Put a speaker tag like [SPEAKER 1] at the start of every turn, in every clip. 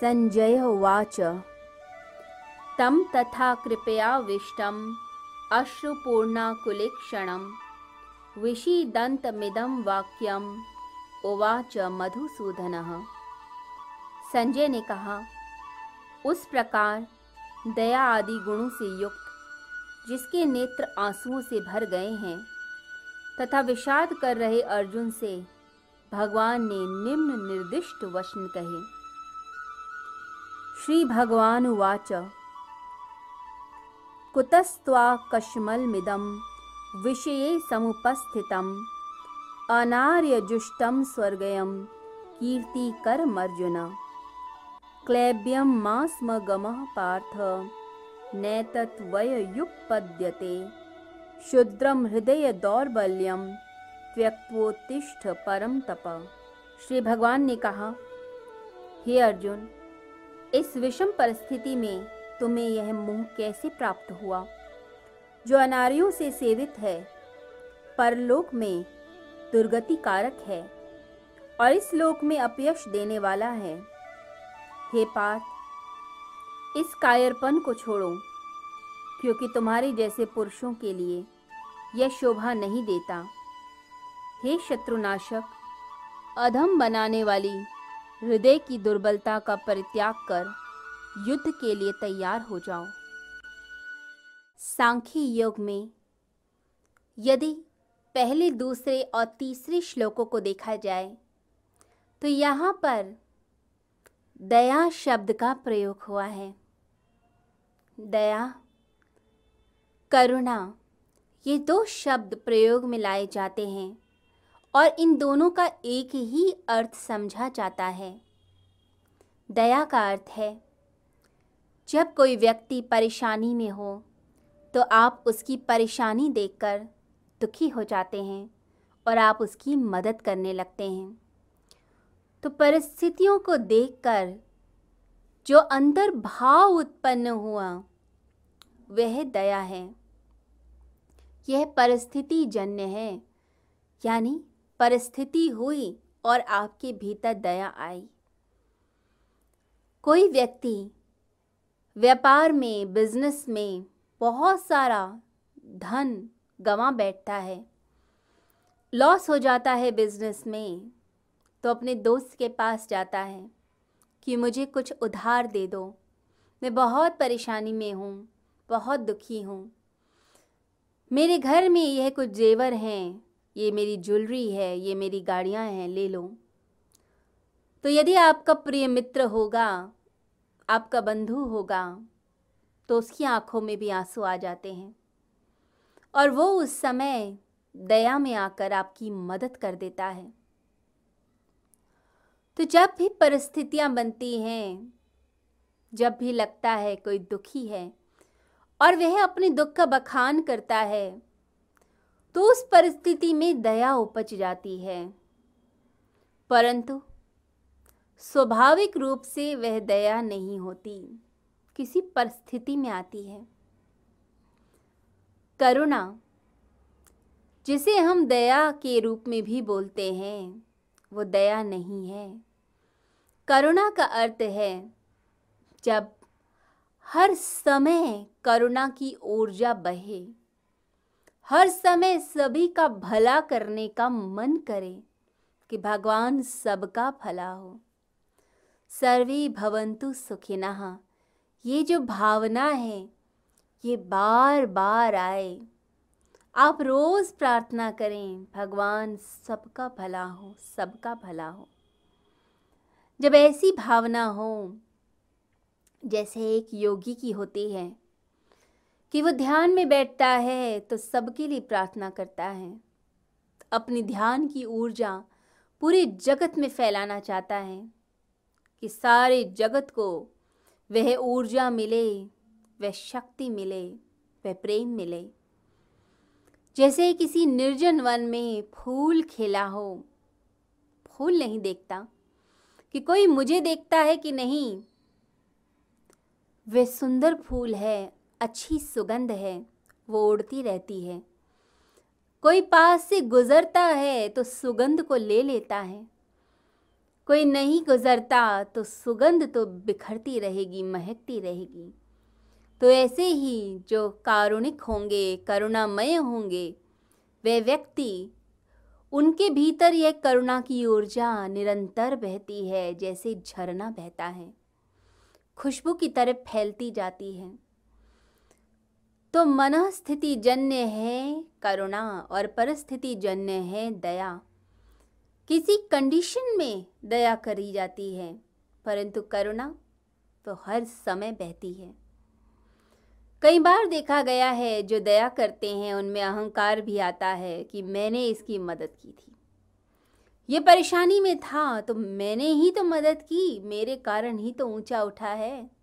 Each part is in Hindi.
[SPEAKER 1] सञ्जय उवाच। तं तथा कृपयाविष्टम् अश्रुपूर्णाकुलेक्षणं विषीदन्तमिदं वाक्यम उवाच मधुसूदनः। संजय ने कहा, उस प्रकार दया आदि गुणों से युक्त, जिसके नेत्र आंसुओं से भर गए हैं, तथा विषाद कर रहे अर्जुन से भगवान ने निम्न निर्दिष्ट वचन कहे। श्री भगवान उवाच कुतस्त्वा कश्मलमिदं विषये समुपस्थितम् अनार्यजुष्टं स्वर्गयं कीर्तिकरमर्जुन। क्लैब्यं मा स्म गमः पार्थ नैतत्वययुपपद्यते शुद्रम हृदय दौर्बल्यम त्यक्वोत्तिष्ठ परम तप। श्री भगवान ने कहा, हे अर्जुन इस विषम परिस्थिति में तुम्हें यह मुँह कैसे प्राप्त हुआ? जो अनारियों से सेवित है, परलोक में दुर्गति कारक है और इस लोक में अपयश देने वाला है। हे पार्थ, इस कायरपन को छोड़ो, क्योंकि तुम्हारे जैसे पुरुषों के लिए यह शोभा नहीं देता। हे शत्रुनाशक, अधम बनाने वाली हृदय की दुर्बलता का परित्याग कर युद्ध के लिए तैयार हो जाओ। सांख्य योग में, यदि पहले, दूसरे और तीसरे श्लोकों को देखा जाए तो यहाँ पर दया शब्द का प्रयोग हुआ है। दया, करुणा, ये दो शब्द प्रयोग में लाए जाते हैं। और इन दोनों का एक ही अर्थ समझा जाता है। दया का अर्थ है, जब कोई व्यक्ति परेशानी में हो तो आप उसकी परेशानी देखकर दुखी हो जाते हैं और आप उसकी मदद करने लगते हैं। तो परिस्थितियों को देखकर जो अंदर भाव उत्पन्न हुआ, वह दया है। यह परिस्थिति जन्य है, यानी परिस्थिति हुई और आपके भीतर दया आई। कोई व्यक्ति व्यापार में बिज़नेस में बहुत सारा धन गंवा बैठता है लॉस हो जाता है बिज़नेस में तो अपने दोस्त के पास जाता है कि मुझे कुछ उधार दे दो। मैं बहुत परेशानी में हूँ, बहुत दुखी हूँ। मेरे घर में यह कुछ जेवर हैं ये मेरी ज्वेलरी है, ये मेरी गाड़ियाँ हैं, ले लो। तो यदि आपका प्रिय मित्र होगा, आपका बंधु होगा तो उसकी आँखों में भी आँसू आ जाते हैं। और वो उस समय दया में आकर आपकी मदद कर देता है। तो जब भी परिस्थितियाँ बनती हैं, जब भी लगता है कोई दुखी है, और वह अपने दुख का बखान करता है तो उस परिस्थिति में दया उपज जाती है। परंतु स्वाभाविक रूप से वह दया नहीं होती, किसी परिस्थिति में आती है। करुणा, जिसे हम दया के रूप में भी बोलते हैं, वो दया नहीं है। करुणा का अर्थ है, जब हर समय करुणा की ऊर्जा बहे हर समय सभी का भला करने का मन करे, कि भगवान सबका भला हो। सर्वे भवंतु सुखिनः। ये जो भावना है, ये बार बार आए। आप रोज़ प्रार्थना करें, भगवान सबका भला हो, सबका भला हो। जब ऐसी भावना हो, जैसे एक योगी की होती है कि वो ध्यान में बैठता है तो सबके लिए प्रार्थना करता है। अपनी ध्यान की ऊर्जा पूरे जगत में फैलाना चाहता है, कि सारे जगत को वह ऊर्जा मिले, वह शक्ति मिले, वह प्रेम मिले। जैसे किसी निर्जन वन में फूल खिला हो, फूल नहीं देखता, कि कोई मुझे देखता है कि नहीं, वह सुंदर फूल है अच्छी सुगंध है, वो उड़ती रहती है। कोई पास से गुजरता है तो सुगंध को ले लेता है। कोई नहीं गुजरता तो सुगंध तो बिखरती रहेगी, महकती रहेगी। तो ऐसे ही जो कारुणिक होंगे, करुणामय होंगे, वे व्यक्ति, उनके भीतर यह करुणा की ऊर्जा निरंतर बहती है, जैसे झरना बहता है। खुशबू की तरह फैलती जाती है। तो मन स्थिति जन्य है करुणा और परिस्थिति जन्य है दया। किसी कंडीशन में दया करी जाती है, परंतु करुणा तो हर समय बहती है। कई बार देखा गया है, जो दया करते हैं, उनमें अहंकार भी आता है कि मैंने इसकी मदद की थी। ये परेशानी में था तो मैंने ही तो मदद की, मेरे कारण ही तो ऊँचा उठा है।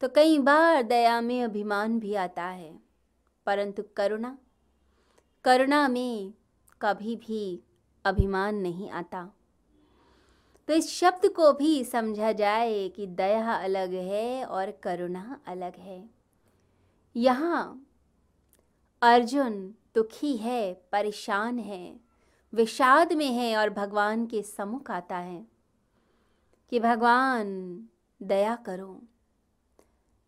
[SPEAKER 1] तो कई बार दया में अभिमान भी आता है। परंतु करुणा करुणा में कभी भी अभिमान नहीं आता। तो इस शब्द को भी समझा जाए कि दया अलग है और करुणा अलग है। यहाँ अर्जुन दुखी है, परेशान है, विषाद में है और भगवान के सम्मुख आता है कि भगवान, दया करो।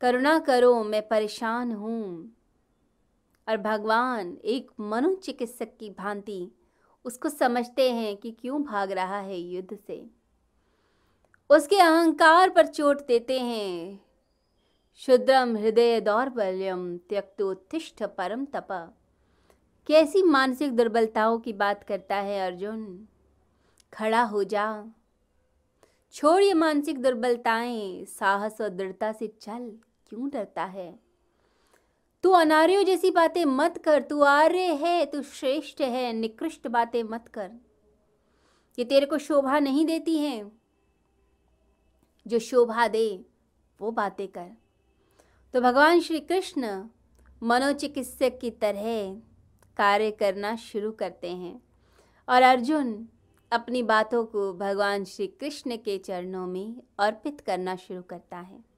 [SPEAKER 1] करुणा करो, मैं परेशान हूँ। और भगवान, एक मनोचिकित्सक की भांति उसको समझते हैं कि क्यों भाग रहा है युद्ध से। उसके अहंकार पर चोट देते हैं। शुद्रम हृदय दौर्बल्यम त्यक्तोत्तिष्ठ परम तपा। कैसी मानसिक दुर्बलताओं की बात करता है अर्जुन? खड़ा हो जा। छोड़ ये मानसिक दुर्बलताएँ, साहस और दृढ़ता से चल। क्यों डरता है? तू अनार्यों जैसी बातें मत कर, तू आर्य है, तू श्रेष्ठ है, निकृष्ट बातें मत कर। ये तेरे को शोभा नहीं देती हैं। जो शोभा दे, वो बातें कर। तो भगवान श्री कृष्ण मनोचिकित्सक की तरह कार्य करना शुरू करते हैं और अर्जुन अपनी बातों को भगवान श्री कृष्ण के चरणों में अर्पित करना शुरू करता है।